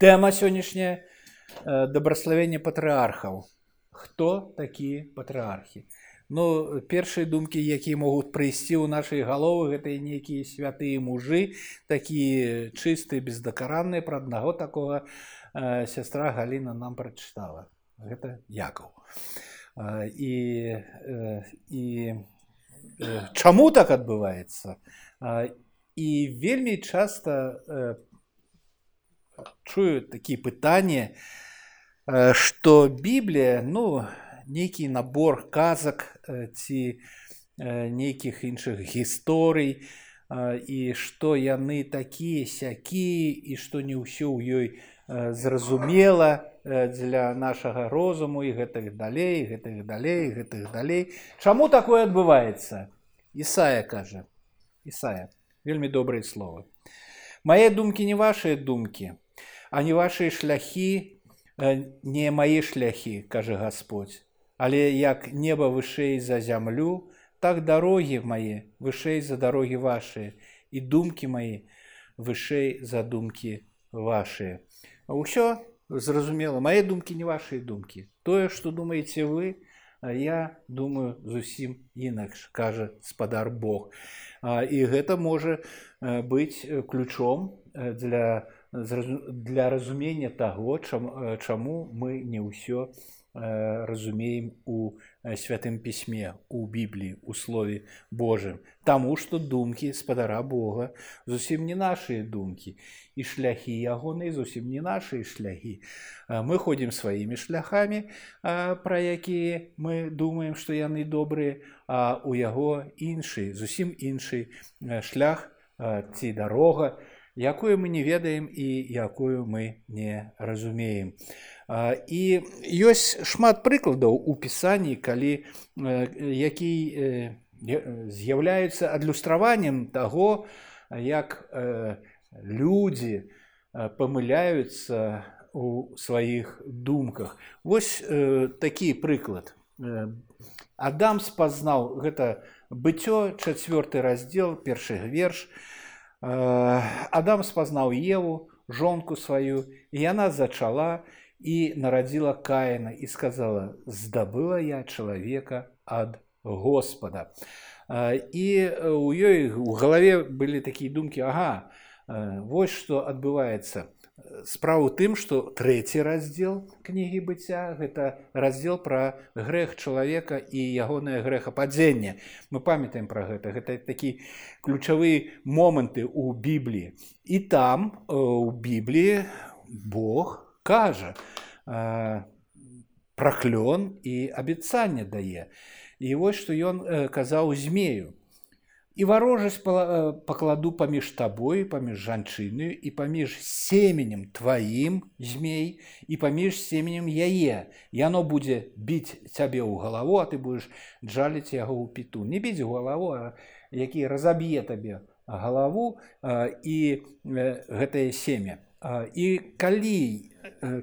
Тэма сённяшняя дабраславення патрыархаў. Хто такія патрыархі? Ну першыя думкі, якія могуць прыйсці ў нашай галовы, гэта нейкія святыя мужы, такія чыстыя, бездакаранныя пра аднаго такога э, сястра Галіна нам прачытала. Гэта якаў. Э, і, э, і э, чаму так адбываецца? Э, і вельмі часта э, чую такие пытания, э, что Библия, ну, некий набор казак ці э, нейкіх іншых гісторый і што яны такія сякія і што не ў ёй э, зразумела для нашага розуму і гэтых далей гэтых далей гэтых далей. Чаму такое адбываецца? Ісая кажа. Ісая вельмі добрыя словы Мае думкі не вашыя думкі а не ваши шляхі не мае шляхі кажа Господь. Але як неба вышэй за зямлю так дарогі мае вышэй за дарогі вашыя і думкі мае вышэй за думкі вашыя. Ўсё зразумела. Мае думкі не вашыя думкі. Тое што думаеце вы я думаю зусім інакш кажа спадар Бог. І гэта можа быць ключом для для разумення таго чаму мы не ўсё разумеем у святым пісьме у бібліі у слове Божым. Таму што думкі спадара Бога зусім не нашыя думкі і шляхі ягоны зусім не нашыя шляхі. Мы ходзім сваімі шляхамі пра якія мы думаем што яны добрыя а у яго іншы зусім іншы шлях ці дарога, якую мы не ведаем і якую мы не разумеем. І ёсць шмат прыкладаў у пісанні, калі які з'яўляюцца адлюстраваннем таго, як людзі памыляюцца у сваіх думках. Вось такі прыклад. Адам спазнаў гэта быццё чацвёрты раздзел першы верш, Адам спазнаў Еву, жонку сваю, і яна зачала і нарадзіла каіна і сказала: здабыла я чалавека ад Господа. І у ёй у галаве былі такія думкі: Ага, вось што адбываецца справа ў тым што трэці раздзел кнігі быцця гэта раздзел пра грэх чалавека і ягонае грэхападзенне. Мы памятаем пра гэта. Гэта такі ключавыя моманты ў бібліі. І там у бібліі Бог кажа праклён і абяцанне дае. І вось што ён казаў змею і варожасць пакладу паміж табой паміж жанчынаю і паміж семенем тваім змей і паміж семенем яе. Яно будзе біць цябе ў галаву а ты будешь джаліць яго ў піту не біць галаву які разаб'е табе галаву і гэтае семя і калі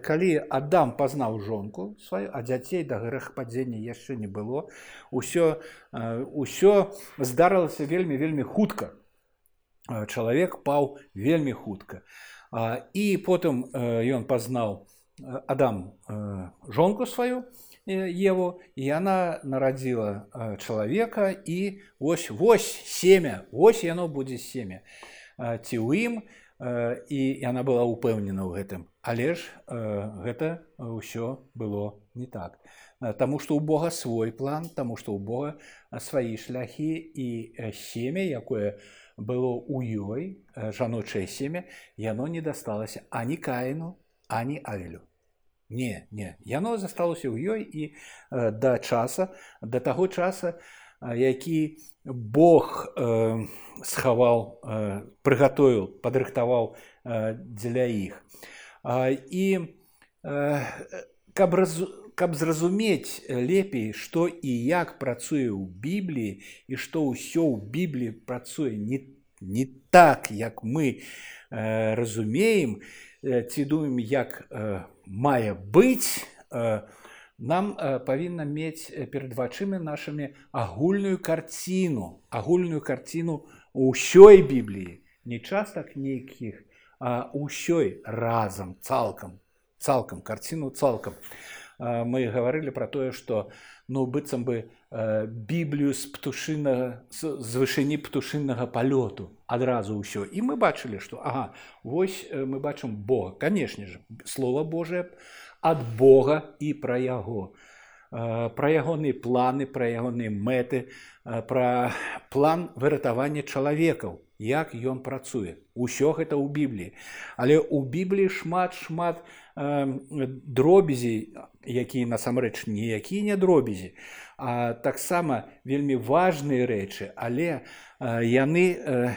калі адам пазнаў жонку сваю а дзяцей да грэхападзення яшчэ не было ўсё ўсё здарылася вельмі вельмі хутка. Чалавек паў вельмі хутка. І потым ён пазнаў адам жонку сваю еву яна нарадзіла чалавека і вось вось семя вось яно будзе семя. Ці ў ім і і яна была ўпэўнена ў гэтым. Але ж гэта ўсё было не так. Таму што ў Бога свой план таму што ў Бога свае шляхі і семя якое было ў ёй жаночае семя яно не дасталася ані каіну ані авелю не не. Яно засталося ў ёй і да часа да таго часа які Бог э, схаваў э, прыгатовіў падрыхтаваў э, дзеля іх. І э, каб раз каб зразумець лепей што і як працуе ў бібліі і што ўсё ў бібліі працуе не не так як мы э, разумеем ці думаем як э, мае быць э, нам э, павінна мець перад вачымі нашымі агульную карціну агульную карціну ўсёй бібліі не частак нейкіх а ўсёй разам цалкам цалкам карціну цалкам мы гаварылі пра тое што ну быццам бы біблію з птушынага з вышыні птушыннага палёту адразу ўсё і мы бачылі што ага вось мы бачым бога. Канешне ж слова Божае ад Бога і пра яго. Пра ягоныя планы пра ягоныя мэты пра план выратавання чалавекаў як ён працуе. Усё гэта ў бібліі. Але ў бібліі шмат шмат дробязей якія насамрэч ніякія не дробязі а таксама вельмі важныя рэчы. Але яны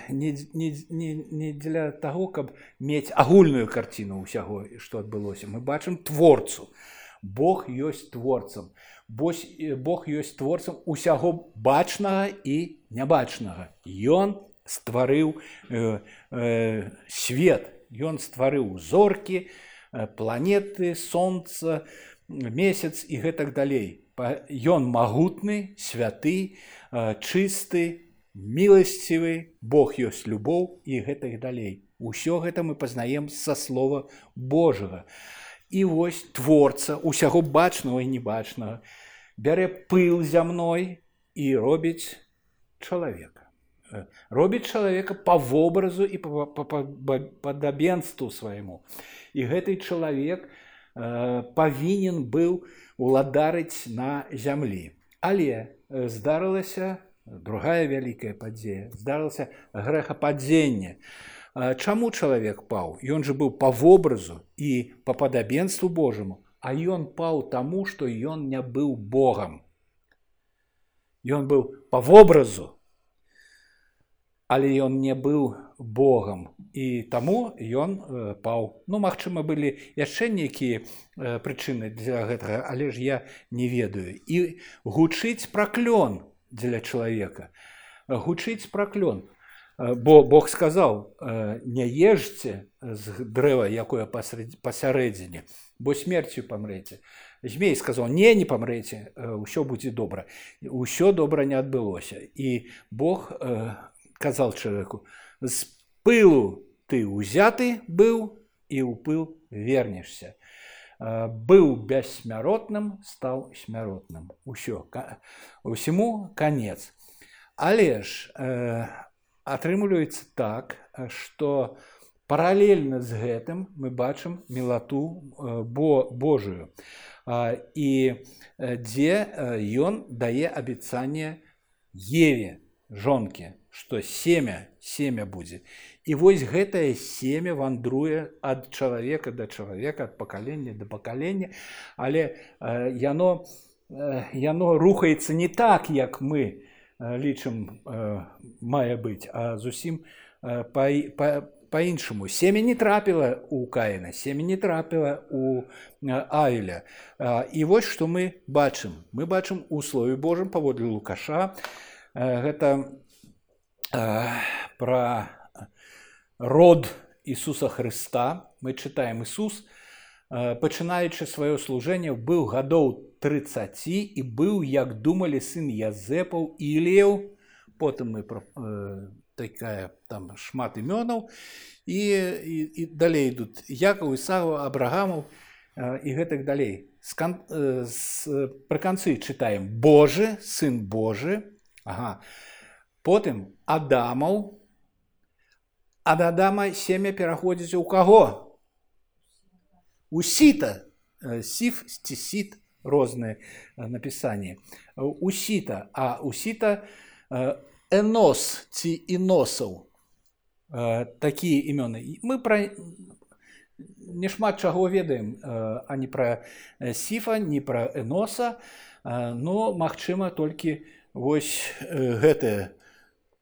не, не, не, не для таго каб мець агульную карціну ўсяго што адбылося. Мы бачым творцу. Бог ёсць творцам. Бог ёсць творцам усяго бачнага і нябачнага. Ён стварыў э, э, свет. Ён стварыў зоркі планеты солнца месяц і гэтак далей ён магутны святы э, чысты міласцівы Бог ёсць любоў і гэтых далей усё гэта мы пазнаем са слова Божага і вось творца усяго бачнага і небачнага бярэ пыл зямной і робіць чалавека робіць чалавека па вобразу і падабенству свайму. І гэты чалавек э, павінен быў уладарыць на зямлі. Але здарылася другая вялікая падзея, здарылася грэхападзенне. Чаму чалавек паў? Ён жа быў па вобразу і па падабенству Божаму, а ён паў таму, што ён не быў Богам. Ён быў па вобразу, але ён не быў Богам і таму ён э, паў. Ну магчыма, былі яшчэ нейкія э, прычыны для гэтага, але ж я не ведаю. І гучыць праклён дзеля чалавека. гучыць праклён. Бо Бог сказаў: не ешце з дрэва, якое пасярэдзіне, бо смерцю памрэце. Змей сказаў: не не памрэце, ўсё будзе добра. Усё добра не адбылося. І Бог казал человеку, с пылу ты узяты был и у пыл вернешься. Был бессмяротным, стал смяротным. Усё, усему конец. Але ж э, атрымліваецца так, што паралельна з гэтым мы бачым мелату э, бо Божую. Э, і дзе ён дае абяцанне Еве жонкі што семя семя будзе. І вось гэтае семя вандруе ад чалавека да чалавека ад пакалення да пакалення. Але э, яно э, яно рухаецца не так як мы э, лічым э, мае быць а зусім э, па, па, по-іншаму семя не трапіла у каіна семя не трапіла у аіля і вось што мы бачым. Мы бачым у слове Божым паводле лукаша гэта про род Ісуса Хрыста. Мы чытаем Ісус, пачынаючы сваё служэнне быў гадоў 30 і быў як думалі сын язэпаў і леў. Потым мы э, такая там шмат імёнаў. І, і, і далей ідут якаў ісагу абрагамаў э, і гэтак далей. З, кан, э, з, пры канцы чытаем Божы сын Божы ага, потым адамаў. Ад адама семя пераходзіць у каго? У сіта. Сіф сцііт розныя напісанні. У сіта. А у сіта энос ці і носаў такія імёны. Мы пра не шмат чаго ведаем а не пра сіфа не пра эноса. Но магчыма толькі вось гэтае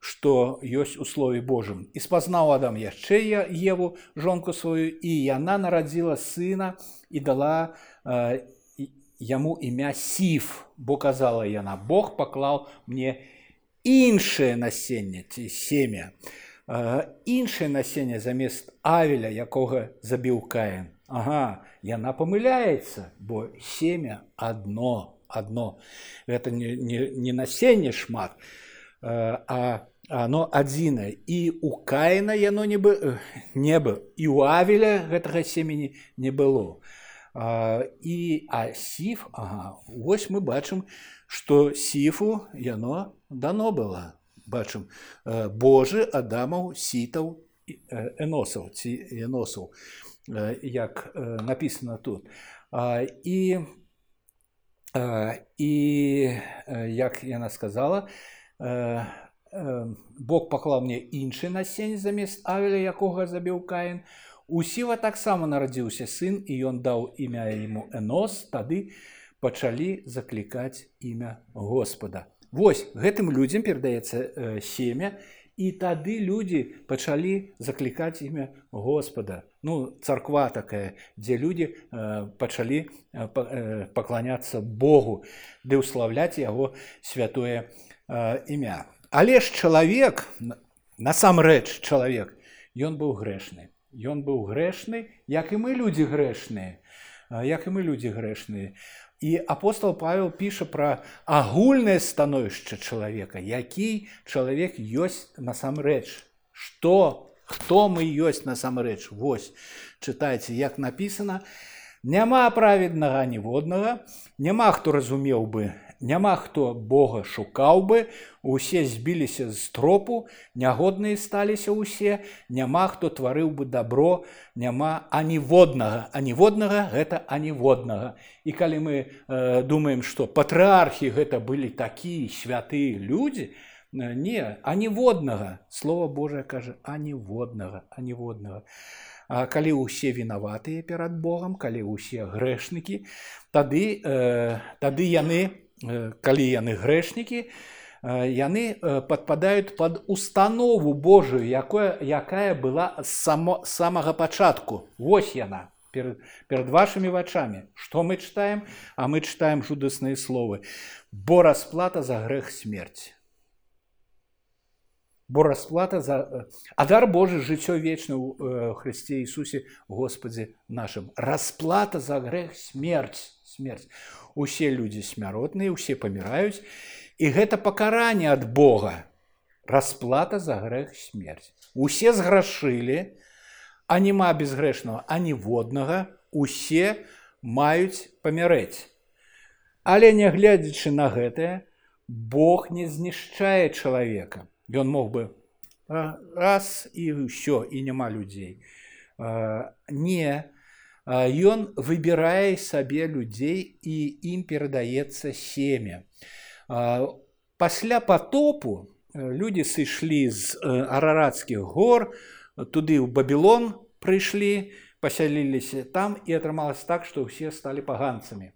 што ёсць у слове Божым. І спазнаў Адам яшчэ я Еву жонку сваю і яна нарадзіла сына і дала э, яму імя сіф, бо казала яна Бог паклаў мне іншае насенне ці семя. Э, іншае насенне замест авеля, якога забіў каен. Ага, яна памыляецца, бо семя адно адно. Гэта не, не, не насенне шмат. Э, а оно адзінае і у каіна яно не бы э, неба і у авеля гэтага семені не было і а сіф ага, вось мы бачым што сіфу яно дано было бачым э, Божы адамаў сітаў эносаў ці эносаў як написано тут і і як яна сказала Бог паклаў мне іншы насень замест авеля якога забіў каін. У сіва таксама нарадзіўся сын і ён даў імя яму энос. Тады пачалі заклікаць імя Господа. Вось гэтым людзям перадаецца семя і тады людзі пачалі заклікаць імя Господа. Ну царква такая дзе людзі э, пачалі э, пакланяцца Богу ды ўславляць яго святое э, імя. Але ж чалавек насамрэч чалавек ён быў грэшны. Ён быў грэшны як і мы людзі грэшныя. Як і мы людзі грэшныя і апостол павел піша пра агульнае становішча чалавека які чалавек ёсць насамрэч. Што хто мы ёсць насамрэч? Вось чытайце як напісана. Няма праведнага ніводнага. Няма хто разумеў бы няма хто Бога шукаў бы, усе збіліся з тропу, нягодныя сталіся ўсе, няма хто тварыў бы добро, няма аніводнага, аніводнага гэта аніводнага. І калі мы э, думаем, што патрыархі гэта былі такія святыя людзі, не аніводнага слова Божае кажа аніводнага аніводнага калі ўсе вінаватыя перад Богом калі ўсе грэшнікі тады э, тады яны калі яны грэшнікі яны падпадаюць под установу Божую якое якая была само самага пачатку. Вось яна перед, перед вашими вачами что мы читаем а мы читаем жудасныя словы. Бо расплата за грэх смерць бо расплата за адар Божий жыццё вечна ў Христе Ісусе Господі нашим расплата за грэх смерць смерць. Усе людзі смяротныя усе паміраюць. І гэта пакаранне ад Бога. Расплата за грэх смерць. Усе зграшылі а няма безгрэшнага аніводнага усе маюць памярэць. Але нягледзячы на гэтае Бог не знішчае чалавека. Ён мог бы раз і ўсё і няма людзей. Не не ён выбірае сабе людзей і ім перадаецца семя. Пасля потопу людзі сышлі з арарадскіх гор, туды ў Бабілон прыйшлі, пасяліліся там і атрымалось так, што ўсе сталі паганцамі.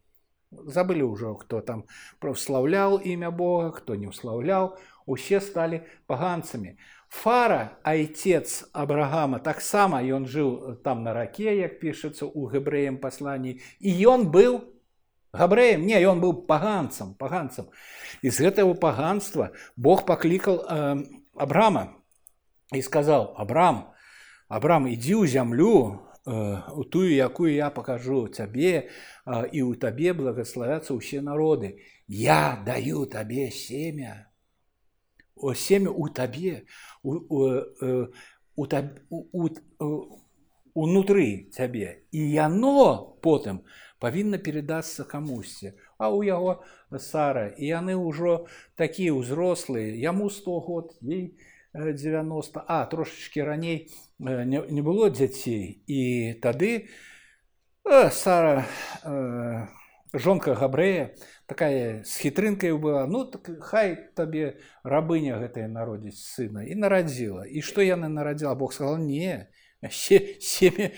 Забылі ўжо, хто там прослаўляў імя Бога, хто не ўслаўляў, усе сталі паганцамі. Фара, айцец Абрагама, таксама ён жыў там на раке, як пішацца ў гэбрэем пасланні. І ён быў габрэем, не, ён быў паганцам, паганцам. І з гэтага паганства Бог паклікаў э, Абрама і сказаў: Абрам, Абрам, ідзі ў зямлю, э, у тую, якую я пакажу цябе, э, і ў табе благаславяцца ўсе народы. Я даю табе семя семя у табе у, у, э, у, у, у, унутры цябе і яно потым павінна перадасться камусьці а у яго сара і яны ўжо такія ўзрослыя яму 100 год ей 90 а трошачки раней не, не было дзяцей і тады э, сара э, жонка габрэя такая с хітрынкай была ну так хай табе рабыня гэтая народзіць сына і нарадзіла. І што яны нарадзіла? Бог сказал не семя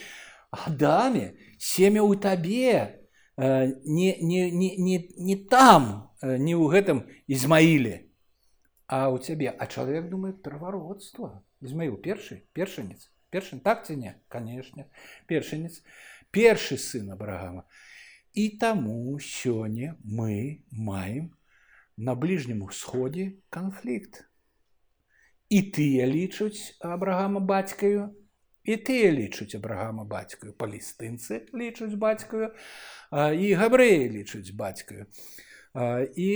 адаме семя ў табе не, не, не, не, не там не ў гэтым ізмаіле а у цябе а чалавек думает правародства ізмаіл першы першанец першын так ці не? Канешне першанец першы сын абрагама таму сёння мы маем на бліжнім усходзе канфлікт. І тыя лічуць абрагама бацькаю, і тыя лічуць абрагама бацькаю, палістынцы лічуць бацькаю і габрэі лічуць бацькаю. і,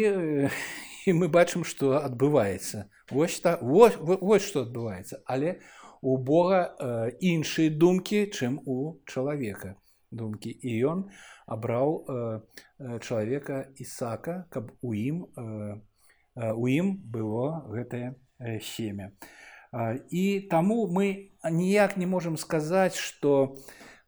і мы бачым што адбываецца вось, та, вось, вось што адбываецца але у Бога іншыя думкі чым у чалавека думкі і ён абраў чалавека ісака каб у ім у ім было гэтае семя. І таму мы ніяк не можемм сказаць што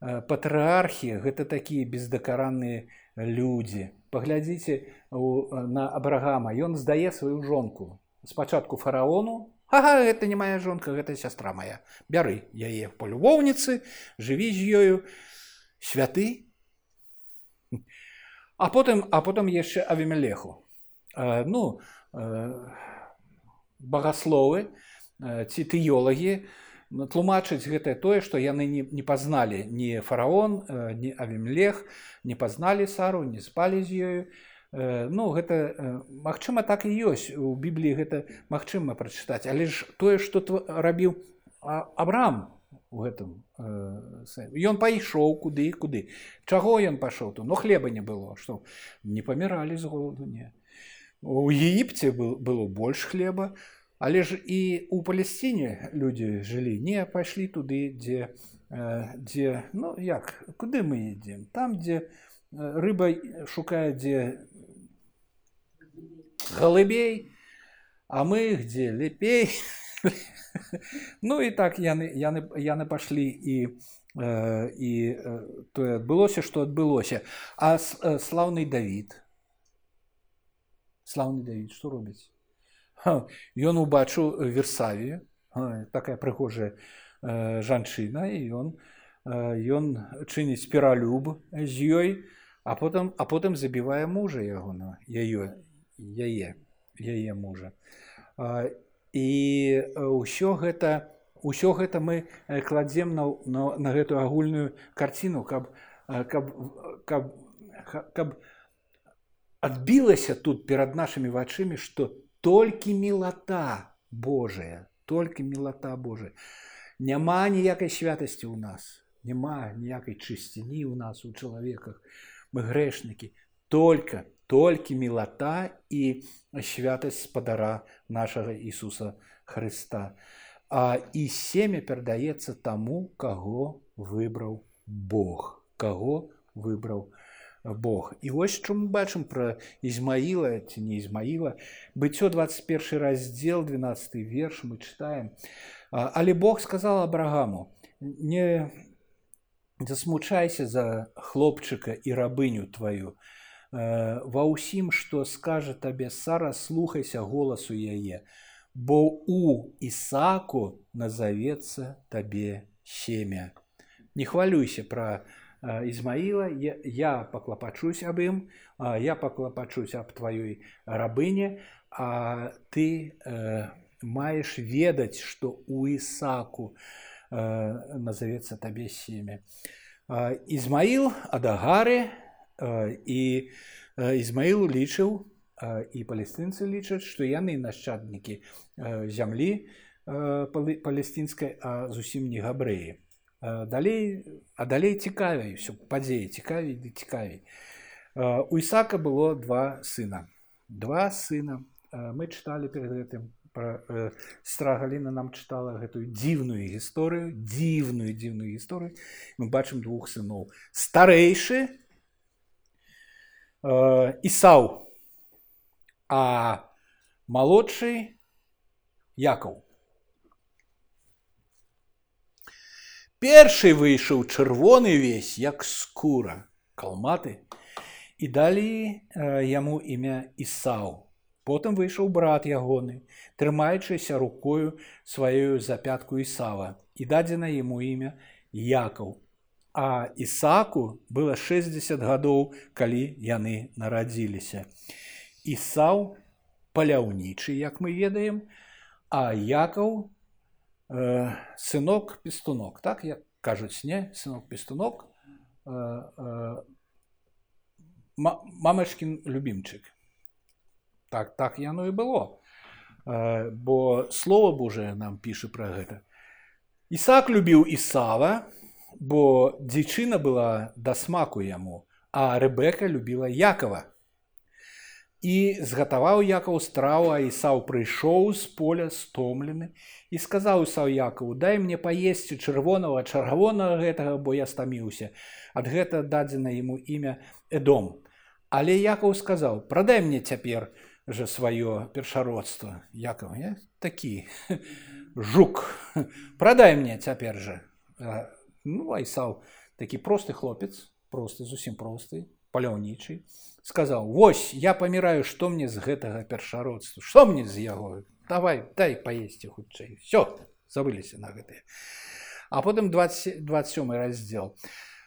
патрыархі гэта такія бездакаранныя людзі. Паглядзіце на абрагама. Ён здае сваю жонку. Спачатку фараону. Ага, гэта не моя жонка гэта сястра моя бяры яе по любоўніцы жыві з ёю. Святы а потым а потым яшчэ авімелеху. Ну багасловы ці тэолагі тлумачыць гэтае тое што яны не, не пазналі ні фараон не авімлех не пазналі сару не спалі з ёю. Ну гэта магчыма так і ёсць. У бібліі гэта магчыма прачытаць. Але ж тое што рабіў абрам у гэтым ён пайшоў куды куды. Чаго ён пашоў то но хлеба не было што не паміралі з голаду не. У егіпце был, было больш хлеба. Але ж і у палесціне людзі жылі не пайшлі туды дзе дзе ну як куды мы ідзем там дзе рыба шукае дзе галыбей а мы где лепей ну і так яны яны яны пашлі і і тое адбылося што адбылося а слаўны давід слаўны давід што робіць ён убачыў версаві такая прыгожая жанчына і ён ён чыніць пералюб з ёй а потым а потым забівае мужа яго на яе яе яе мужа. І ўсё гэта ўсё гэта мы кладзем на, на, на гэтую агульную карціну каб каб каб каб адбілася тут перад нашымі вачымі што толькі мілата Божая толькі мілата Божая. Няма ніякай святасці ў нас няма ніякай чысціні ў нас у чалавеках. Мы грэшнікі только толькі мілата і святасць спадара нашага Ісуса Хрыста. А і семя перадаецца таму, каго выбраў Бог, каго выбраў Бог. І вось што мы бачым пра Ізмаіла ці не Ізмаіла. быццё 21 раздзел 12 верш мы чытаем. Але Бог сказал абрагаму: не засмучайся за хлопчыка і рабыню тваю, ва ўсім што скажа табе сара слухайся голасу яе бо у ісаку назавецца табе семя. Не хвалюйся пра ізмаіла я, я паклапачусь аб ім я паклапачусь аб тваёй рабыне а ты э, маеш ведаць што у ісаку э, назавецца табе семя. Ізмаіл адагары і Ізмаіл лічыў і палестынцы лічаць, што яны нашчаднікі зямлі палесцінскай, а зусім не габрэі. Далей, а далей цікавей ўсё падзеі цікавей ды цікавей. У Ісака было два сына. Два сына. Мы чыталі перад гэтым страгаліна нам чытала гэтую дзіўную гісторыю, дзіўную дзіўную гісторыю. Мы бачым двух сыноў. Старэйшы Ісаў, а малодшы Якаў. Першы выйшаў чырвоны ўвесь, як скура, калматы, і далі яму імя Ісаў. Потым выйшаў брат ягоны, трымаючыся рукою сваёю запятку Ісава і дадзена яму імя Якаў, а ісаку было 60 гадоў калі яны нарадзіліся. Ісаў паляўнічы як мы ведаем а якаў э, сынок пестунок. Так як кажуць не? Сынок пестунок э, э, мамачкін любімчык. Так так яно і было. Э, бо слово Божае нам піша пра гэта. Ісак любіў ісава бо дзічына была да смаку яму, а Рэбека любіла Якова. і згатаваў якаў страву а ісаў прыйшоў з поля стомлены і сказаў ісаў якаву дай мне паесці чырвонага чырвонага гэтага бо я стаміўся. Ад гэта дадзена яму імя эдом але якаў сказаў прадай мне цяпер жа сваё першародства якаў я такі жук. Прадай мне цяпер жа ну айсаў такі просты хлопец просты зусім просты паляўнічы сказаў вось я паміраю што мне з гэтага першародства? Што мне з яго давай дай паесці хутчэй все забыліся на гэтые а потым 20 27 раздзел.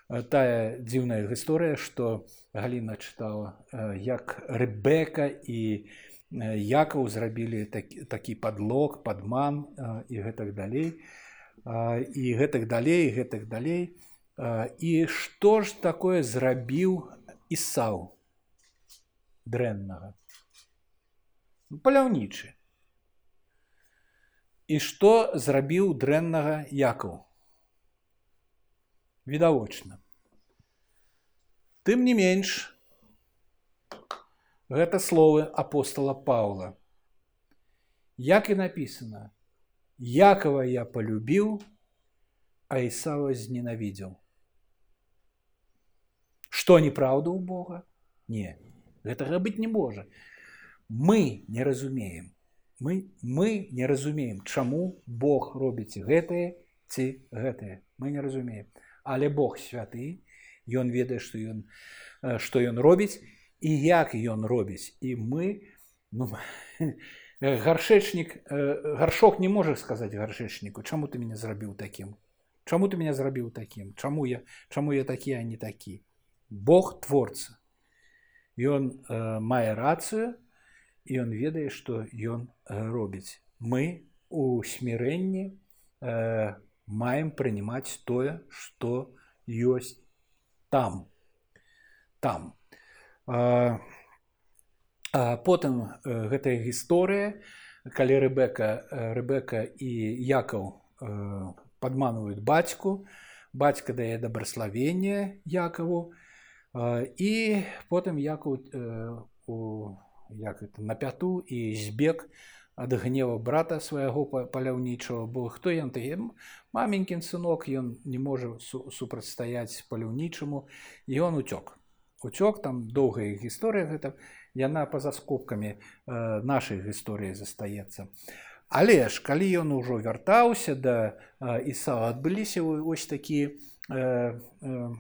Тая дзіўная гісторыя што галіна чытала як рэбека і якаў зрабілі такі, такі подлог падман і гэтак далей і гэтак далей гэтак далей. І што ж такое зрабіў ісаў дрэннага? Ну, паляўнічы. І што зрабіў дрэннага якаў? Відавочна. Тым не менш гэта словы апостола паўла. Як і написано якова я полюбіў а ісава зненавідзеў што неправда ў бога? Не гэтага быць не можа мы не разумеем. Мы мы не разумеем чаму Бог робіць гэтае ці гэтае мы не разумеем. Але Бог святы ён ведае што ён што ён робіць і як ён робіць і мы ну, гаршэчнік гаршок не можа сказаць гаршэчніку чаму ты мяне зрабіў такім чаму ты меня зрабіў такім чаму я чаму я такі а не такі Бог творца. Ён э, мае рацыю і ён ведае, што ён э, робіць. Мы у смірэнні э, маем прынимаць тое, што ёсць там. Там. А, а потым э, гэтая гісторыя, калі рэбека рэбека і якаў э, падманваюць бацьку, бацька дае дабраславенне якаву, і потым як у, у як это на пяту і збег ад гнева брата свайго паляўнічого бо хто ён ты маменькін сынок ён не можа су супрацьстаяць паляўнічаму і он уцёк. Уцёк там доўгая гісторыя гэта яна па-за скобкамі э, нашай гісторыі застаецца але ж калі ён ужо вяртаўся да э, іса адбыліся вось такі э, э,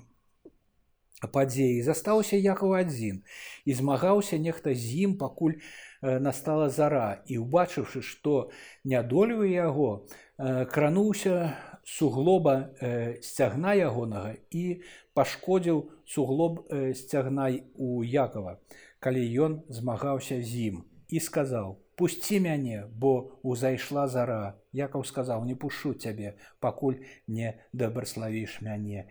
падзеі застаўся якаў адзін. І змагаўся нехта з ім пакуль настала зара. І убачыўшы што нядолю яго крануўся суглоба сцягна ягонага і пашкодзіў суглоб сцягнай у якова калі ён змагаўся з ім і сказаў пусці мяне бо узайшла зара якаў сказаў не пушу цябе пакуль не дабраславіш мяне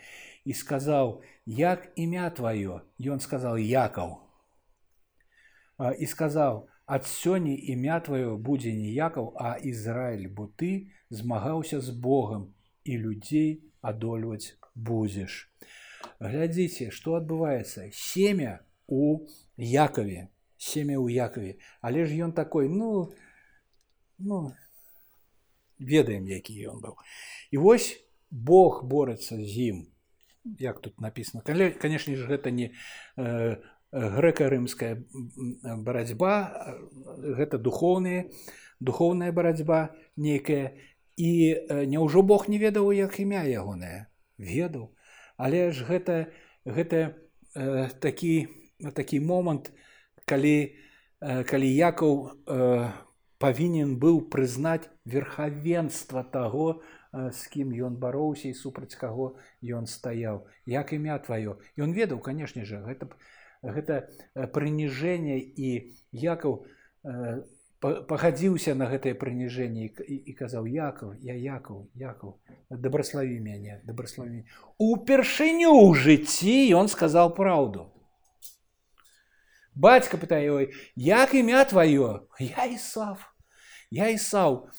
і сказаў як імя тваё? Ён сказал якаў і сказаў ад сёння імя тваё будзе не якаў а ізраиль бо ты змагаўся з Богом і людзей адольваць будзеш глядзіце што адбываецца. Семя у якаве семя ў якаве але ж ён такой ну ну ведаем які ён быў. І вось Бог борацца з ім як тут написано конечно же гэта не э, грэка-рымская барацьба гэта духовная духовная барацьба нейкая. І няўжо Бог не ведаў як імя ягонае? Ведаў. Але ж гэта гэта э, такі такі момант калі э, калі якаў э, павінен быў прызнаць верхавенства таго з кім ён бароўся і супраць каго ён стаяў. Як імя тваё? Ён ведаў канешне же гэта гэта прыніжэнне і якаў пагадзіўся на гэтае прыніжэнне і, і казаў якаў я якаў якаў дабраславі мяне дабраславі упершыню ў жыцці ён сказаў праўду бацька пытае ой як імя тваё? Я ісав я ісаў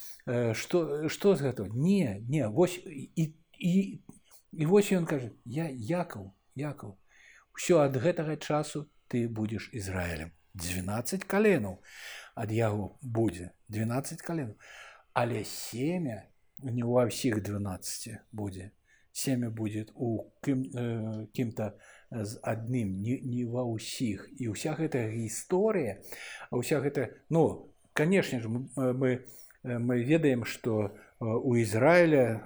что что з гэтага? Не не вось і і і вось ён кажа я якаў якаў все ад гэтага часу ты будзеш ізраілем 12 каленаў ад яго будзе 12 каленаў але семя не ва ўсіх 12 будзе семя будет у кім, э, кім-то з адным не, не ва ўсіх. І ўся гэта гісторыя ўся гэта ну конечно же мы, мы мы ведаем что у ізраіля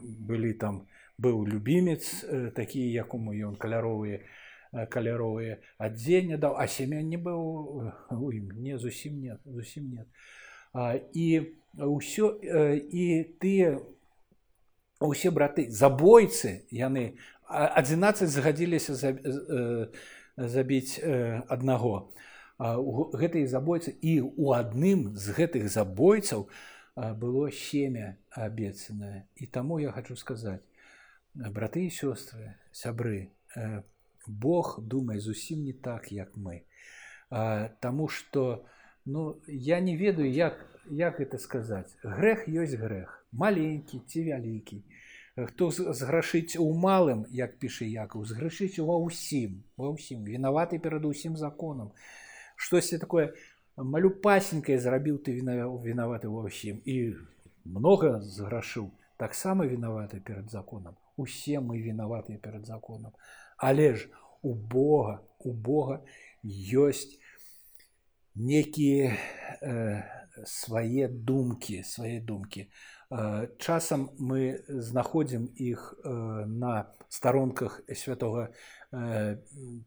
былі там быў любімец такі якому ён каляровыя каляровыя адзення даў а семя не быў не зусім нет зусім нет і ўсё і тыя усе браты забойцы яны 11 згадзіліся забіць аднаго. Гэтыя забойцы і у адным з гэтых забойцаў было семя абецанае і таму я хочу сказаць браты і сёстры сябры Бог думае зусім не так як мы. Таму что ну я не ведаю як як гэта сказаць. Грэх ёсць грэх. Маленькі ці вялікі хто зграшыць у малым як піша якаў зграшыць ва ўсім ва ўсім вінаваты перад усім законам. Штосьці такое малюпасенькае зрабіў ты вінаваты ва ўсім. І много зграшыў таксама вінаваты перад законам. Усе мы вінаватыя перад законам. Але ж у Бога у Бога ёсць некія э, свае думкі свае думкі. э, часам мы знаходзім іх э, на старонках святого э,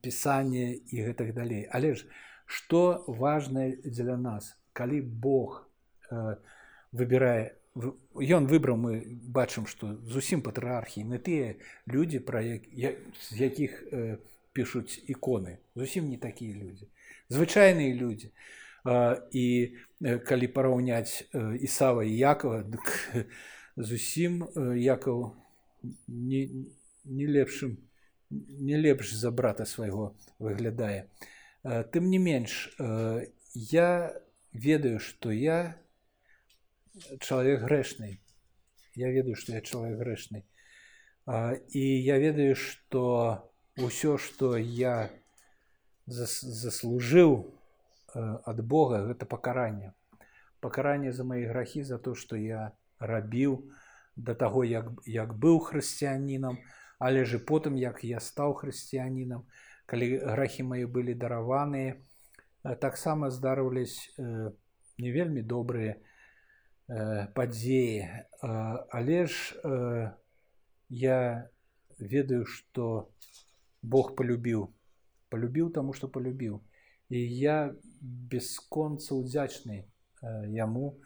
пісання і гэтых далей. Але ж у что важное для нас? Калі Бог э, выбирае ён выбраў мы бачым что зусім патрыархі не тыя людзі пра як, я, з якіх э, пішуць іконы зусім не такія людзі звычайныя людзі э, і калі параўняць ісава і якова дык зусім якаў не, не лепшым не лепш за брата свайго выглядае. Тым не менш я ведаю что я чалавек грэшны. Я ведаю что я чалавек грэшны. І я ведаю что ўсё что я заслужыў ад э, Бога гэта пакаранне пакаранне за мои грахі за то что я рабіў да таго як як быў хрысціянінам але же потым як я стаў хрысціянінам калі грахі мае былі дараваныя таксама здарвались не вельмі добрыя падзеі але ж я ведаю что Бог полюбіў полюбіў таму что полюбіў і я бесконца удзячны яму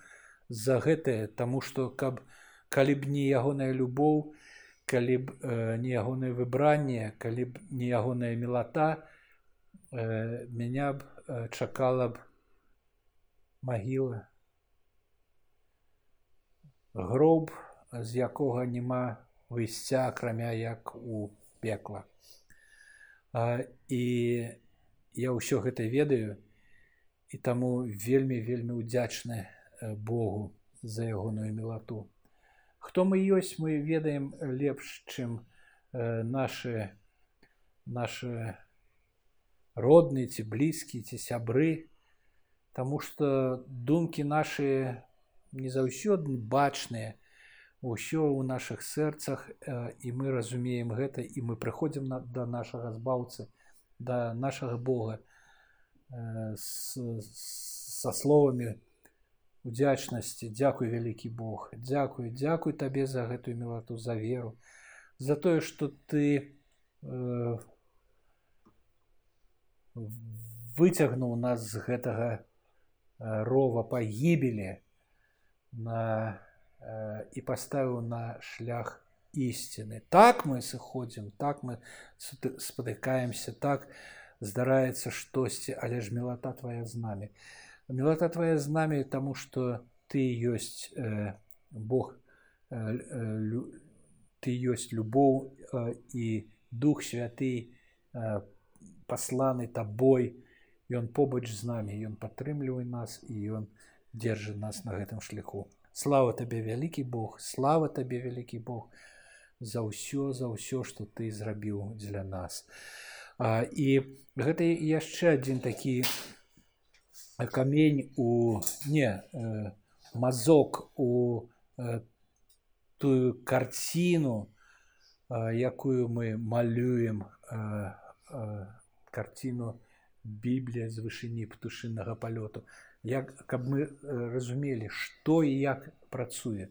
за гэтае. Таму что каб калі б не ягоная любоў то калі б э, не ягонае выбранне калі б не ягоная мелата э, меня б э, чакала б магіла. Гроб з якога няма выйсця акрамя як у пекла. І я ўсё гэта ведаю і таму вельмі вельмі удзячны э, Богу за ягоную мелату хто мы ёсць мы ведаем лепш чым э, наши наши родныя ці блізкія ці сябры. Таму что думкі наши не заўсёды бачныя ўсё ў наших сэрцах і мы разумеем гэта і мы прыходзім на да нашага збаўцы да нашага Бога э, са словамі удзячнасці дзякуй вялікі Бог! Дзякуй дзякуй табе за гэтую мелату за веру за тое что ты э, выцягнуў нас з гэтага э, рова пагібелі на э, і паставіў на шлях ісціны так мы сыходзім так мы спатыкаемся так здараецца штосьці але ж мелата твоя з намі милота твоя з нами тому что ты ёсць э, бог э, э, лю, ты ёсць любоў э, і дух святы э, пасланы табой ён побач з нами ён падтрымлівае нас і ён держы нас на гэтым шляху. Слава табе вялікі бог! Слава табе вялікі бог! За ўсё за ўсё что ты зрабіў для нас і гэта яшчэ адзін такі камень у не э, мазок у э, тую карціну э, якую мы малюем э, э, карціну біблія з вышыні птушынага палёту. Як каб мы разумелі што і як працуе.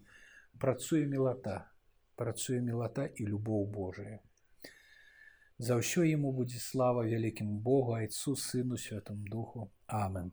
Працуе мелата працуе мелата і любоў Божая за ўсё яму будзе слава вялікім Богу айцу сыну святому духу. Амен